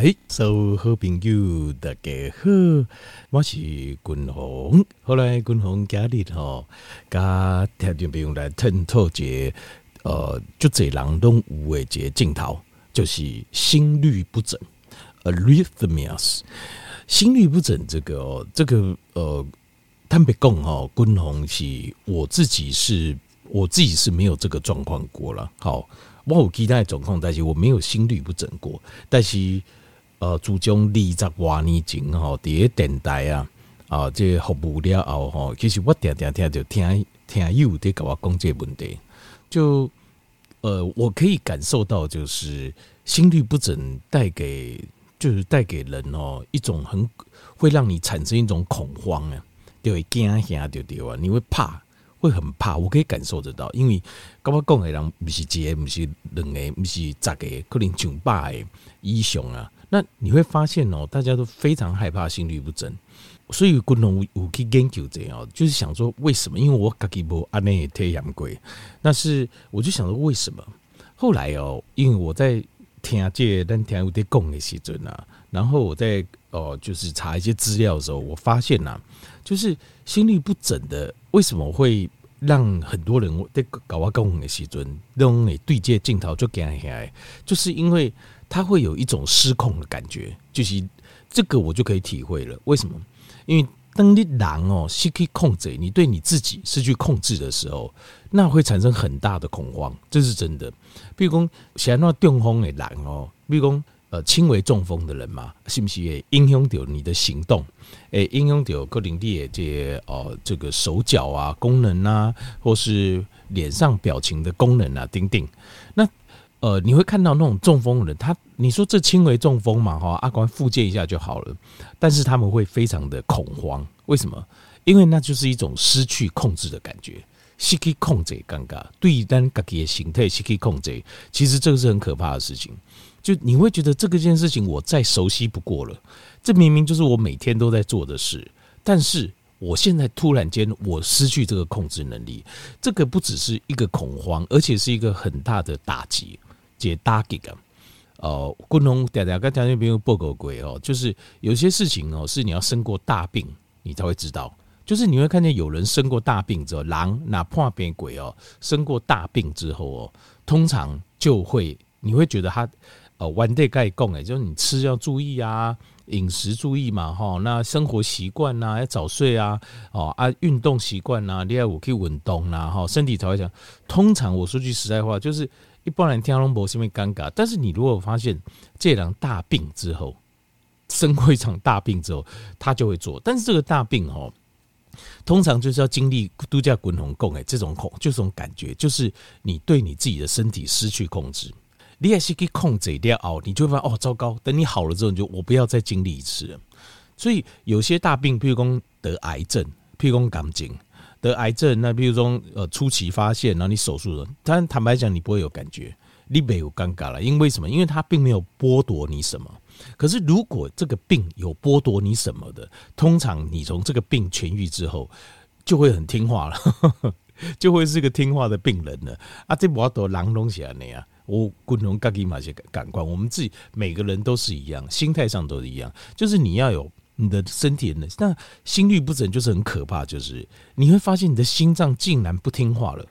哎，所有好朋友大家好，我是君鸿。后来君鸿今日吼，甲听众朋友来探讨一个呃，就这人拢有的一个镜头，就是心律不整 （arrhythmias）。心律不整这个哦，这个呃，坦白讲哈，君鸿是我自己是，我自己是没有这个状况过了。好，我有其他的状况，但是我没有心律不整过，但是。呃，自从二十多年前吼，伫个电台啊，啊，这、服务了后吼，其实我常常听着听听友在跟我讲这个问题，就呃，我可以感受到，就是心率不整带给，就是带给人哦一种很会让你产生一种恐慌啊，就会惊吓对对啊，你会怕，会很怕，我可以感受得到，因为跟我讲的人不是一个，不是两个，不是十个，可能上百个以上啊。那你会发现哦，大家都非常害怕心律不整，所以共同有去研究这样，就是想说为什么？因为我自己没按呢体验过，那是我就想说为什么？后来哦，因为我在听这但听有点讲的时阵啊，然后我在哦就是查一些资料的时候，我发现呐，就是心律不整的为什么会让很多人在搞我讲的时阵，那种对接镜头就惊下来，就是因为。他会有一种失控的感觉，就是这个我就可以体会了。为什么？因为当你人哦失去控制，你对你自己失去控制的时候，那会产生很大的恐慌，这是真的。比如讲，像那中风的人哦，比如讲呃轻微中风的人嘛，是不是会影响到你的行动？诶，影响到个人的这些哦这个手脚啊功能啊，或是脸上表情的功能啊，等等。那呃，你会看到那种中风的人，他你说这轻微中风嘛，哈，阿关复健一下就好了，但是他们会非常的恐慌，为什么？因为那就是一种失去控制的感觉，失去控制尴尬，对单自己的形态失去控制，其实这个是很可怕的事情。就你会觉得这个件事情我再熟悉不过了，这明明就是我每天都在做的事，但是我现在突然间我失去这个控制能力，这个不只是一个恐慌，而且是一个很大的打击。解打击啊，哦，共同大家跟听众朋友报告过哦，就是有些事情哦，是你要生过大病，你才会知道。就是你会看见有人生过大病之后，狼哪怕变鬼哦，生过大病之后哦，通常就会你会觉得他呃，one day 该讲哎，就是你吃要注意啊，饮食注意嘛哈，那生活习惯呐要早睡啊，哦啊运动习惯呐，另外我可以运动呐哈，身体才会强。通常我说句实在话，就是。一般人听拢无什么尴尬，但是你如果发现这人大病之后，生过一场大病之后，他就会做。但是这个大病哦，通常就是要经历度假滚红共哎，这种恐这种感觉，就是你对你自己的身体失去控制，你也是可以控制掉哦，你就会发现哦，糟糕，等你好了之后，你就我不要再经历一次了。所以有些大病，譬如说得癌症，譬如说肝经。得癌症，那比如说呃初期发现，然后你手术了，但坦白讲，你不会有感觉，你没有尴尬了，因为什么？因为它并没有剥夺你什么。可是如果这个病有剥夺你什么的，通常你从这个病痊愈之后，就会很听话了，就会是个听话的病人了。啊，这不要多狼东西啊那样，我共同自己嘛些感官，我们自己每个人都是一样，心态上都是一样，就是你要有。你的身体呢？那心律不整就是很可怕，就是你会发现你的心脏竟然不听话了，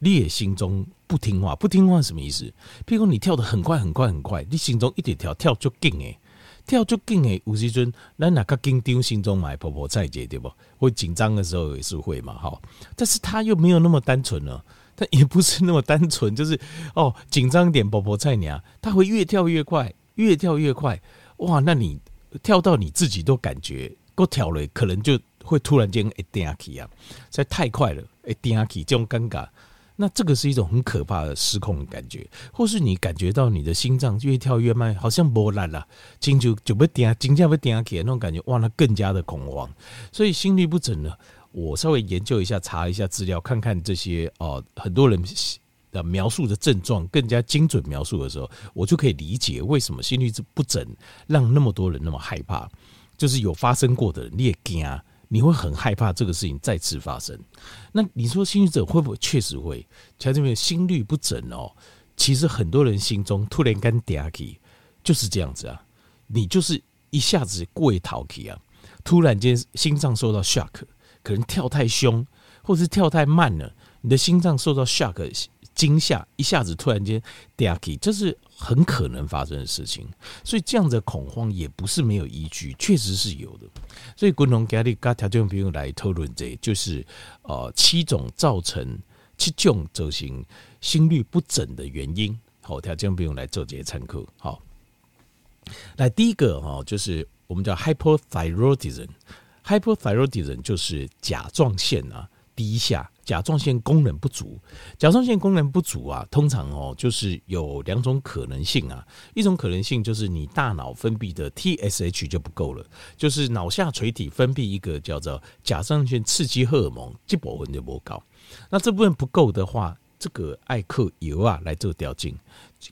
你也心中不听话，不听话什么意思？譬如你跳得很快很快很快，你心中一点跳跳就紧诶，跳就紧诶，有时阵咱哪个紧张，心中买婆婆菜姐对不？会紧张的时候也是会嘛，哈。但是他又没有那么单纯了，他也不是那么单纯，就是哦紧张点婆婆菜娘，他会越跳越快，越跳越快，哇，那你。跳到你自己都感觉够跳了，可能就会突然间一掉下去啊！在太快了，一掉下去这种尴尬，那这个是一种很可怕的失控的感觉，或是你感觉到你的心脏越跳越慢，好像没力了，紧就就被掉，紧张被掉下去那种感觉，哇，那更加的恐慌。所以心律不整呢，我稍微研究一下，查一下资料，看看这些哦，很多人。的描述的症状更加精准描述的时候，我就可以理解为什么心律不整让那么多人那么害怕。就是有发生过的人，你也惊，你会很害怕这个事情再次发生。那你说心律者会不会？确实会。瞧这边心律不整哦，其实很多人心中突然间嗲起，就是这样子啊。你就是一下子过头去啊，突然间心脏受到 shock，可能跳太凶，或是跳太慢了，你的心脏受到 shock 惊吓，一下子突然间掉下去，这是很可能发生的事情。所以这样的恐慌也不是没有依据，确实是有的。所以共同给你跟条件朋友来讨论这，就是呃七种造成七种造成心律不整的原因。好，条件朋友来做这些参考。好。来，第一个哈，就是我们叫 hypothyroidism，hypothyroidism 就是甲状腺啊低下，甲状腺功能不足。甲状腺功能不足啊，通常哦就是有两种可能性啊，一种可能性就是你大脑分泌的 TSH 就不够了，就是脑下垂体分泌一个叫做甲状腺刺激荷尔蒙，这部分就不够。那这部分不够的话，这个艾克油啊来做调整。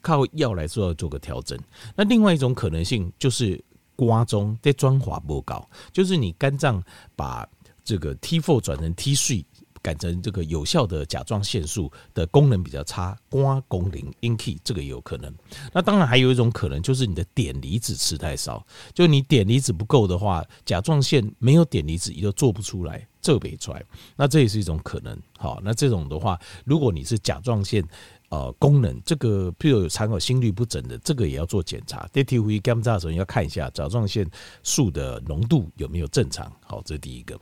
靠药来做做个调整，那另外一种可能性就是瓜中在转化不高，就是你肝脏把这个 T4 转成 T3，改成这个有效的甲状腺素的功能比较差，瓜功能引起这个也有可能。那当然还有一种可能就是你的碘离子吃太少，就你碘离子不够的话，甲状腺没有碘离子你都做不出来，这没出来，那这也是一种可能。好，那这种的话，如果你是甲状腺。呃，功能这个，譬如有参考心律不整的，这个也要做检查。DTV 检查的时候，你要看一下甲状腺素的浓度有没有正常。好，这是第一个。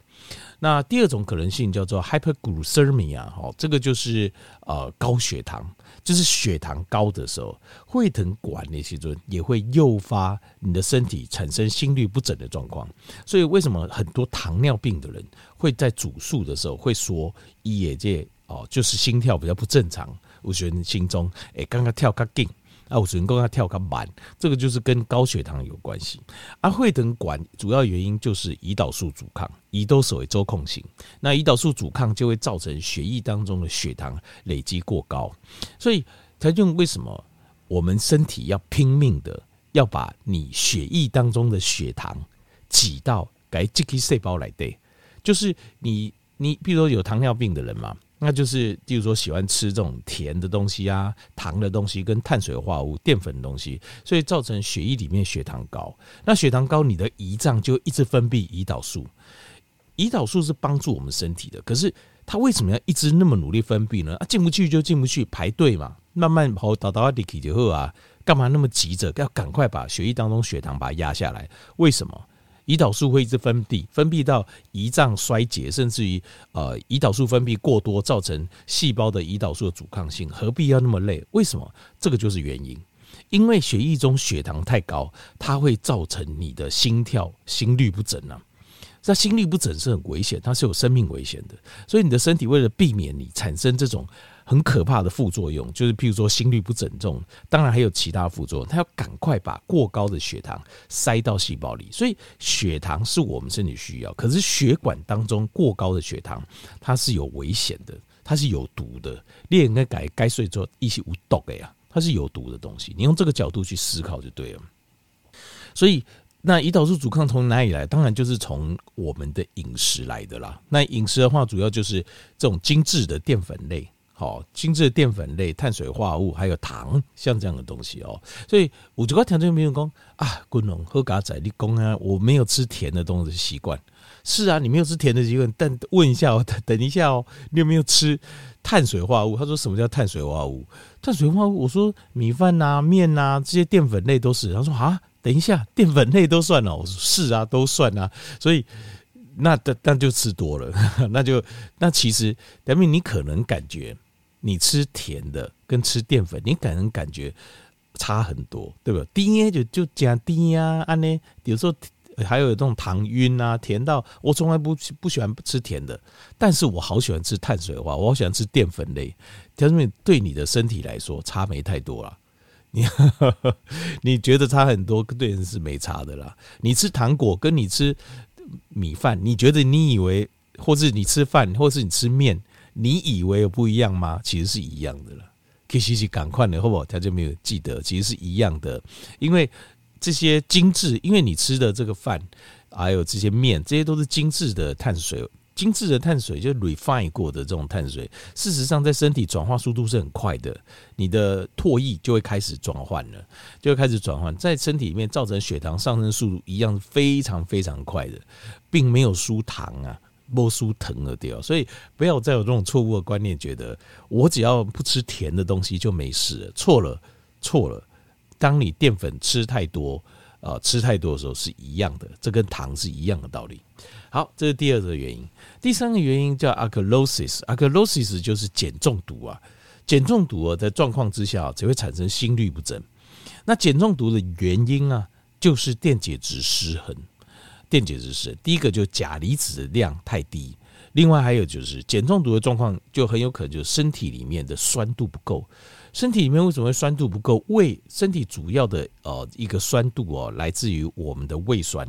那第二种可能性叫做 hyperglycemia，好，这个就是呃高血糖，就是血糖高的时候，会疼管那些就也会诱发你的身体产生心律不整的状况。所以为什么很多糖尿病的人会在主诉的时候会说，一眼界哦，就是心跳比较不正常。有时候心中诶，刚刚跳较紧，啊，有时候刚刚跳较慢，这个就是跟高血糖有关系。啊，会等管主要原因就是胰岛素阻抗，胰岛素为周控型，那胰岛素阻抗就会造成血液当中的血糖累积过高，所以他就为什么我们身体要拼命的要把你血液当中的血糖挤到该这个细胞来对，就是你你比如说有糖尿病的人嘛。那就是，例如说喜欢吃这种甜的东西啊，糖的东西跟碳水化合物、淀粉的东西，所以造成血液里面血糖高。那血糖高，你的胰脏就一直分泌胰岛素。胰岛素是帮助我们身体的，可是它为什么要一直那么努力分泌呢？啊，进不去就进不去，排队嘛，慢慢跑到到阿迪基就好啊，干嘛那么急着要赶快把血液当中血糖把它压下来？为什么？胰岛素会一直分泌，分泌到胰脏衰竭，甚至于呃，胰岛素分泌过多，造成细胞的胰岛素的阻抗性，何必要那么累？为什么？这个就是原因，因为血液中血糖太高，它会造成你的心跳心律不整啊。那心律不整是很危险，它是有生命危险的，所以你的身体为了避免你产生这种。很可怕的副作用，就是譬如说心率不整这种，当然还有其他副作用。它要赶快把过高的血糖塞到细胞里，所以血糖是我们身体需要。可是血管当中过高的血糖，它是有危险的，它是有毒的。你应该改该睡做一些无毒的呀，它是有毒的东西。你用这个角度去思考就对了。所以，那胰岛素阻抗从哪里来？当然就是从我们的饮食来的啦。那饮食的话，主要就是这种精致的淀粉类。好，精致的淀粉类、碳水化合物，还有糖，像这样的东西哦。所以我这个条件没有讲啊，滚龙喝嘎仔你讲啊，我没有吃甜的东西习惯。是啊，你没有吃甜的习惯，但问一下哦，等一下哦，你有没有吃碳水化合物？他说什么叫碳水化合物？碳水化合物，我说米饭呐、面呐、这些淀粉类都是。他说啊，等一下，淀粉类都算了。我说是啊，都算啊。所以。那那那就吃多了，那就那其实，等于你可能感觉。你吃甜的跟吃淀粉，你可能感觉差很多，对不对？甜就就加甜呀，安呢，有时候还有这种糖晕啊，甜到我从来不不喜欢吃甜的，但是我好喜欢吃碳水化，我好喜欢吃淀粉类，因为对你的身体来说差没太多啦。你你觉得差很多，对人是没差的啦。你吃糖果跟你吃米饭，你觉得你以为，或是你吃饭，或是你吃面。你以为有不一样吗？其实是一样的了。可以洗洗赶快的，好不好？他就没有记得，其实是一样的。因为这些精致，因为你吃的这个饭，还有这些面，这些都是精致的碳水、精致的碳水，就 refine 过的这种碳水，事实上在身体转化速度是很快的，你的唾液就会开始转换了，就会开始转换，在身体里面造成血糖上升速度一样非常非常快的，并没有输糖啊，不输疼了掉，所以不要再有这种错误的观念，觉得我只要不吃甜的东西就没事，错了，错了，当你淀粉吃太多。啊、吃太多的时候是一样的，这跟糖是一样的道理。好，这是第二个原因。第三个原因叫 alkalosis，alkalosis 就是碱中毒啊。碱中毒啊，在状况之下只会产生心律不整。那碱中毒的原因啊，就是电解质失衡。电解质失，第一个就是钾离子的量太低，另外还有就是碱中毒的状况就很有可能就是身体里面的酸度不够。身体里面为什么会酸度不够？胃身体主要的呃一个酸度哦，来自于我们的胃酸。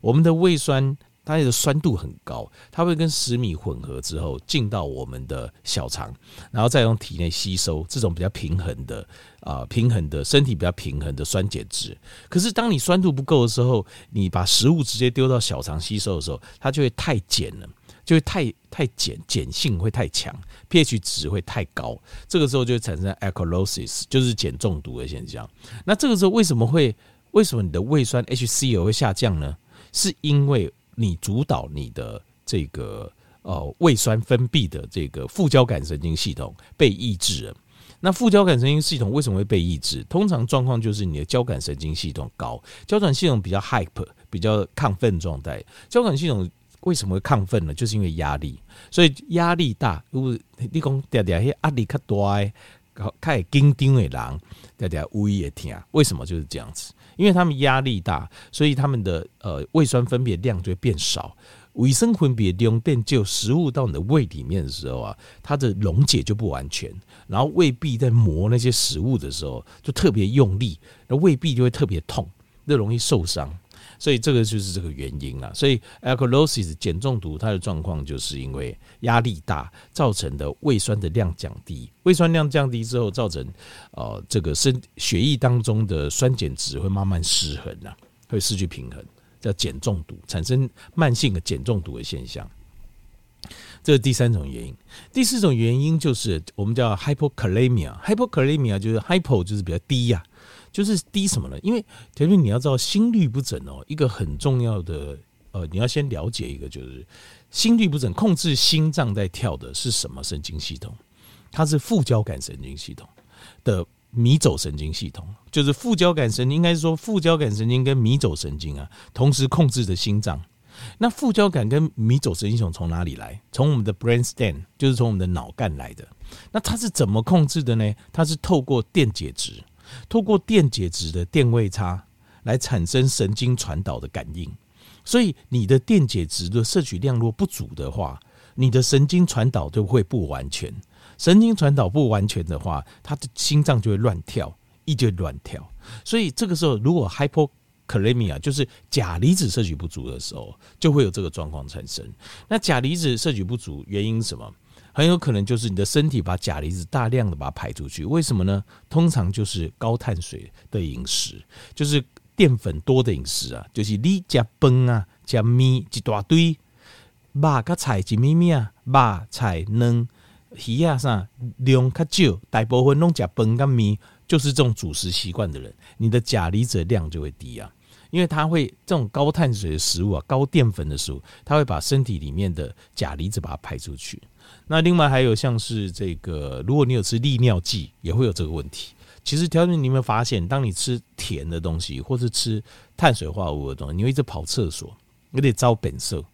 我们的胃酸它的酸度很高，它会跟食米混合之后进到我们的小肠，然后再用体内吸收这种比较平衡的啊、平衡的身体比较平衡的酸碱值。可是当你酸度不够的时候，你把食物直接丢到小肠吸收的时候，它就会太碱了。就会太太碱，碱性会太强，pH 值会太高，这个时候就会产生 alkalosis，就是碱中毒的现象。那这个时候为什么会为什么你的胃酸 HCl 会下降呢？是因为你主导你的这个呃胃酸分泌的这个副交感神经系统被抑制了。那副交感神经系统为什么会被抑制？通常状况就是你的交感神经系统高，交感系统比较 hype，比较亢奋状态，交感系统。为什么会亢奋呢？就是因为压力，所以压力大。如果你讲嗲嗲些压力较大，开紧张的人，嗲嗲胃也疼。为什么就是这样子？因为他们压力大，所以他们的呃胃酸分泌量就会变少，胃酸分泌量变就食物到你的胃里面的时候啊，它的溶解就不完全，然后胃壁在磨那些食物的时候就特别用力，那胃壁就会特别痛，就容易受伤。所以这个就是这个原因啊，所以 alkalosis 碱中毒它的状况就是因为压力大造成的胃酸的量降低，胃酸量降低之后造成呃这个身血液当中的酸碱值会慢慢失衡啊，会失去平衡，叫碱中毒，产生慢性的碱中毒的现象。这是第三种原因，第四种原因就是我们叫 hypokalemia，hypokalemia 就是 hypo 就是比较低呀、就是低什么呢？因为田斌，你要知道心律不整哦，一个很重要的呃，你要先了解一个，就是心律不整控制心脏在跳的是什么神经系统？它是副交感神经系统的迷走神经系统，就是副交感神经，应该是说副交感神经跟迷走神经啊，同时控制着心脏。那副交感跟迷走神经系统从哪里来？从我们的 brainstem，就是从我们的脑干来的。那它是怎么控制的呢？它是透过电解质。透过电解质的电位差来产生神经传导的感应，所以你的电解质的摄取量若不足的话，你的神经传导就会不完全。神经传导不完全的话，他的心脏就会乱跳，一直乱跳。所以这个时候，如果 hypokalemia 就是钾离子摄取不足的时候，就会有这个状况产生。那钾离子摄取不足原因是什么？很有可能就是你的身体把钾离子大量的把它排出去，为什么呢？通常就是高碳水的饮食，就是淀粉多的饮食啊，就是你加饭啊，加面一大堆，肉跟菜一咪咪啊，肉菜嫩鱼啊啥量较少，大部分拢食饭跟面，就是这种主食习惯的人，你的钾离子量就会低啊。因为它会这种高碳水的食物啊，高淀粉的食物，它会把身体里面的钾离子把它排出去。那另外还有像是这个，如果你有吃利尿剂，也会有这个问题。其实条件你有没有发现，当你吃甜的东西，或是吃碳水化合物的东西，你会一直跑厕所，有点招本色，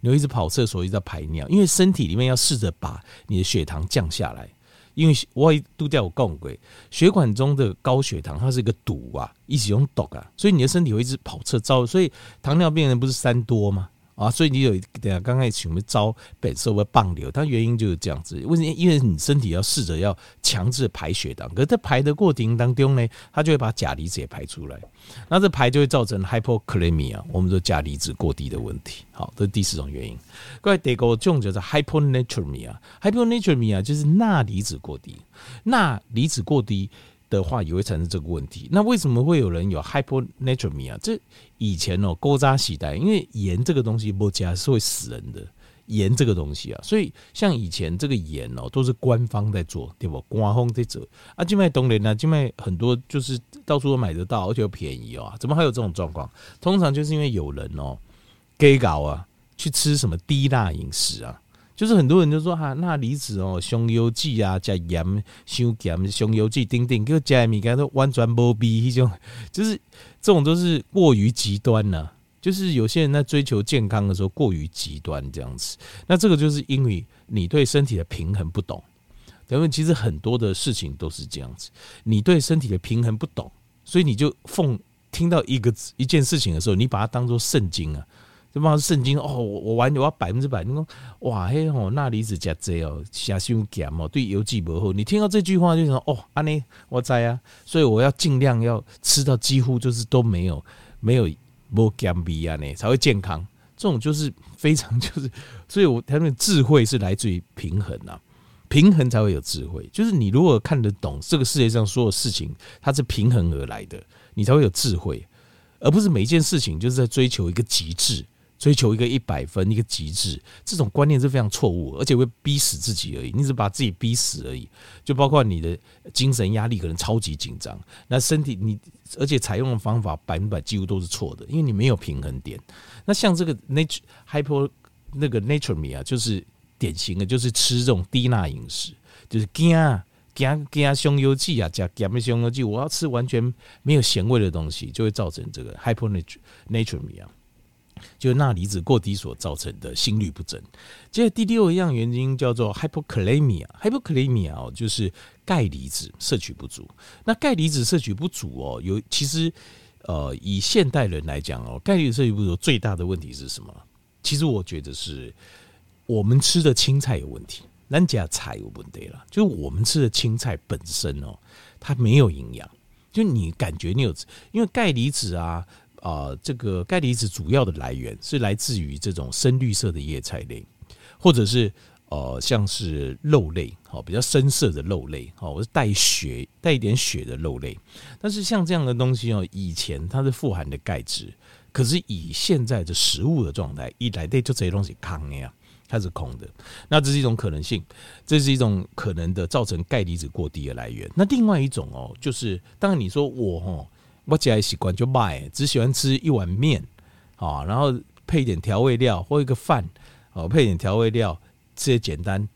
你会一直跑厕所，一直在排尿，因为身体里面要试着把你的血糖降下来。因为我都掉我讲过，血管中的高血糖它是一个毒啊，一直用毒啊，所以你的身体会一直跑车招，所以糖尿病人不是三多吗？啊，所以你有等下刚开始什么招本色会棒流，它原因就是这样子。为什么？因为你身体要试着要强制排血糖，可是在排的过程当中呢，它就会把钾离子也排出来，那这排就会造成 hypokalemia，我们说钾离子过低的问题。好，这是第四种原因。各位第二种叫做 hyponatremia，hyponatremia 就是钠离子过低，钠离子过低。的话也会产生这个问题。那为什么会有人有 hyponatremia 啊？这以前哦，古早时代，因为盐这个东西不加是会死人的，盐这个东西啊，所以像以前这个盐哦，都是官方在做，对不？官方在做啊，今麦东人呢，今麦很多就是到处都买得到，而且又便宜哦。怎么还有这种状况？通常就是因为有人哦，给搞啊，去吃什么低钠饮食啊，就是很多人就说哈，钠离子哦，香油剂啊，加盐、香盐、香油剂，丁丁，给加米干都完全无比，这种就是这种都是过于极端呢、啊。就是有些人在追求健康的时候过于极端这样子，那这个就是因为你对身体的平衡不懂。因为其实很多的事情都是这样子，你对身体的平衡不懂，所以你就奉听到一个一件事情的时候，你把它当做圣经啊，就把圣经哦，我我完我要百分之百，你说哇嘿哦，钠离子加这哦，下修减哦，对油脂不好。你听到这句话就说哦，安妮我在啊，所以我要尽量要吃到几乎就是都没有没有。不减肥啊，呢才会健康。这种就是非常就是，所以我他们智慧是来自于平衡啊，平衡才会有智慧。就是你如果看得懂这个世界上所有事情，它是平衡而来的，你才会有智慧，而不是每一件事情就是在追求一个极致。追求一个一百分，一个极致，这种观念是非常错误，而且会逼死自己而已。你只把自己逼死而已。就包括你的精神压力可能超级紧张，那身体你而且采用的方法百分百几乎都是错的，因为你没有平衡点。那像这个 nature hypo 那个 nature me 啊，就是典型的，就是吃这种低钠饮食，就是惊惊惊香油剂啊，加减的香油剂，我要吃完全没有咸味的东西，就会造成这个 hypo naturemia 啊。就钠离子过低所造成的心律不整。接着第六一样原因叫做 hypokalemia。hypokalemia 哦，就是钙离子摄取不足。那钙离子摄取不足哦，有其实呃，以现代人来讲哦，钙离子摄取不足最大的问题是什么？其实我觉得是我们吃的青菜有问题，咱家菜有问题了。就是我们吃的青菜本身哦，它没有营养。就你感觉你有，因为钙离子啊。啊、这个钙离子主要的来源是来自于这种深绿色的叶菜类，或者是呃，像是肉类，好比较深色的肉类，好，或是带血带一点血的肉类。但是像这样的东西哦，以前它是富含的钙质，可是以现在的食物的状态，一来对就这些东西空呀，它是空的。那这是一种可能性，这是一种可能的造成钙离子过低的来源。那另外一种哦，就是当然你说我哦。我吃的习惯就买，只喜欢吃一碗面，啊，然后配一点调味料或一个饭，哦，配一点调味料，吃些简单，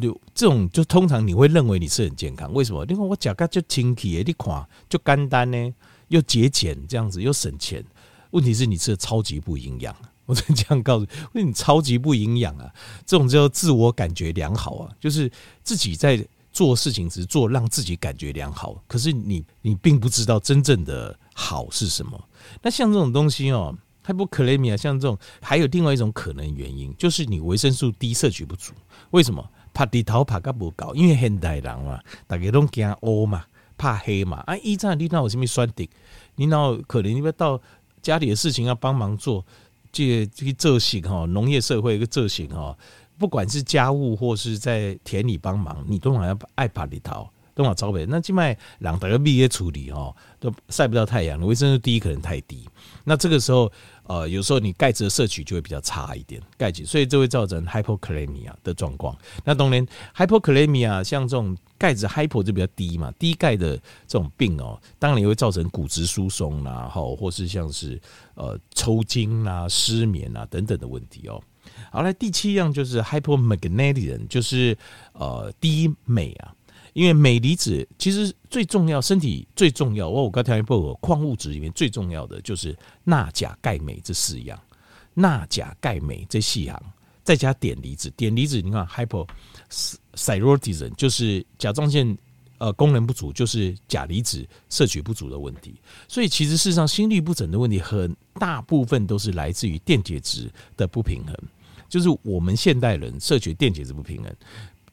就这种就通常你会认为你是很健康，为什么？因为我讲个就清气，你看就简单呢，又节俭，这样子又省钱。问题是你吃的超级不营养，我真这样告诉你，你超级不营养啊，这种叫自我感觉良好啊，就是自己在。做事情只是做让自己感觉良好，可是你你并不知道真正的好是什么。那像这种东西哦，hypokalemia，像这种还有另外一种可能原因，就是你维生素 D 摄取不足。为什么？怕低头怕个不高，因为现代人嘛，大家都惊乌嘛，怕黑嘛。啊，一战你那有什么酸顶？你那可能因为到家里的事情要帮忙做，这这个这型哈，农业社会一个这型哈。不管是家务或是在田里帮忙，你都好像爱把里头都往招北。那境外两德毕业处理哦，都晒不到太阳，维生素 D 可能太低。那这个时候，呃，有时候你钙质的摄取就会比较差一点，钙质，所以这会造成 hypokalemia 的状况。那当然，hypokalemia 像这种钙质 hypo 就比较低嘛，低钙的这种病哦，当然也会造成骨质疏松啦，或或是像是呃抽筋啊、失眠啊等等的问题哦。好，来第七样就是 hypomagnesium，就是呃低镁啊，因为镁离子其实最重要，身体最重要。我我刚才也报过，矿物质里面最重要的就是钠、钾、钙、镁这四样，钠、钾、钙、镁这四样，再加碘离子。碘离子你看 hypothyroidism 就是甲状腺呃功能不足，就是钾离子摄取不足的问题。所以其实事实上心律不整的问题，很大部分都是来自于电解质的不平衡。就是我们现代人摄取电解质不平衡，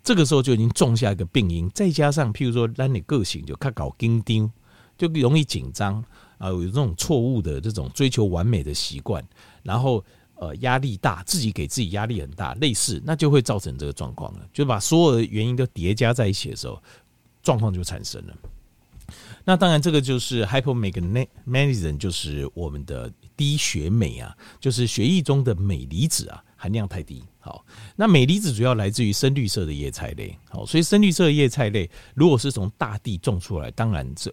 这个时候就已经种下一个病因。再加上譬如说，让你个性就看搞紧张，就容易紧张啊，有这种错误的这种追求完美的习惯，然后呃压力大，自己给自己压力很大，类似那就会造成这个状况了。就把所有的原因都叠加在一起的时候，状况就产生了。那当然，这个就是 hypomagnesium，就是我们的低血镁啊，就是血液中的镁离子啊。含量太低。好，那镁离子主要来自于深绿色的叶菜类。好，所以深绿色的叶菜类如果是从大地种出来，当然这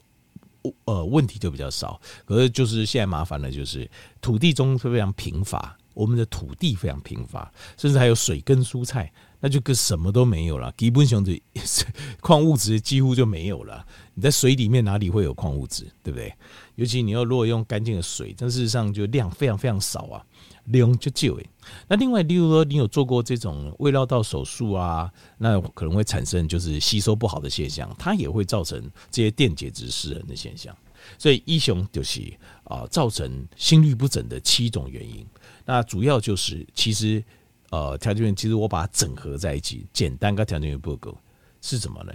呃问题就比较少。可是就是现在麻烦的就是土地中非常贫乏，我们的土地非常贫乏，甚至还有水跟蔬菜。那就跟什么都没有了，基本上的 矿物质几乎就没有了。你在水里面哪里会有矿物质，对不对？尤其你要如果用干净的水，但事实上就量非常非常少啊，量就少诶。那另外，例如说你有做过这种胃绕道手术啊，那可能会产生就是吸收不好的现象，它也会造成这些电解质失衡的现象。所以一雄就是啊，造成心律不整的七种原因。那主要就是其实。呃，条件员其实我把它整合在一起，简单跟条件员不够是什么呢？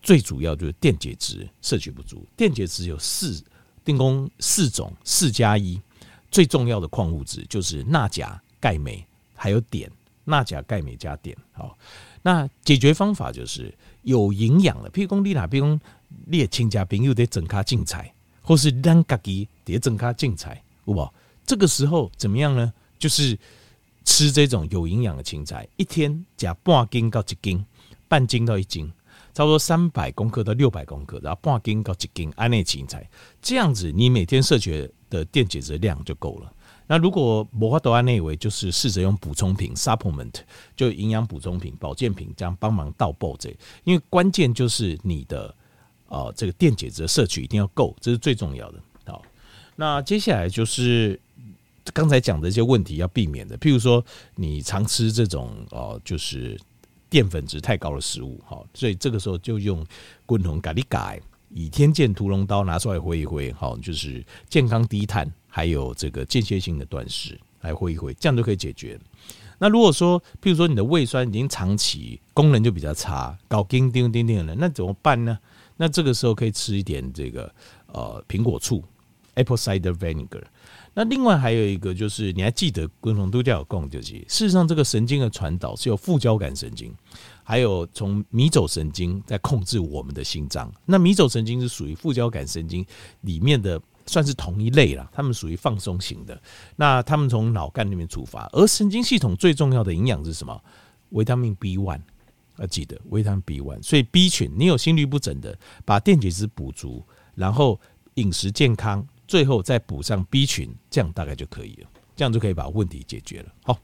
最主要就是电解质摄取不足。电解质有四，定功四种，四加一。最重要的矿物质就是钠、钾、钙、镁，还有碘。钠、钾、钙、镁加碘。好，那解决方法就是有营养的，譬如讲你哪，譬如讲你的亲家朋友得整卡净菜，或是咱家己得整卡净菜，有无？这个时候怎么样呢？就是。吃这种有营养的青菜，一天加半斤到一斤，半斤到一斤，差不多三百公克到六百公克，然后半斤到一斤，安内青菜，这样子你每天摄取的电解质量就够了。那如果无法度安内为，就是试着用补充品 （supplement），就营养补充品、保健品这样帮忙倒补这，因为关键就是你的呃这个电解质的摄取一定要够，这是最重要的。好，那接下来就是。刚才讲的一些问题要避免的，譬如说你常吃这种哦，就是淀粉质太高的食物，好，所以这个时候就用滚筒咖喱改，倚天剑屠龙刀拿出来挥一挥，好，就是健康低碳，还有这个间歇性的断食来挥一挥，这样就可以解决。那如果说譬如说你的胃酸已经长期功能就比较差，搞叮叮叮叮的，那怎么办呢？那这个时候可以吃一点这个呃苹果醋 （apple cider vinegar）。那另外还有一个就是，你还记得共同度假有共就是，事实上这个神经的传导是由副交感神经，还有从迷走神经在控制我们的心脏。那迷走神经是属于副交感神经里面的，算是同一类啦，它们属于放松型的。那他们从脑干那边出发，而神经系统最重要的营养是什么？维他命 B one，要记得维他命 B one。所以 B 群，你有心律不整的，把电解质补足，然后饮食健康。最后再补上 B 群，这样大概就可以了，这样就可以把问题解决了。好。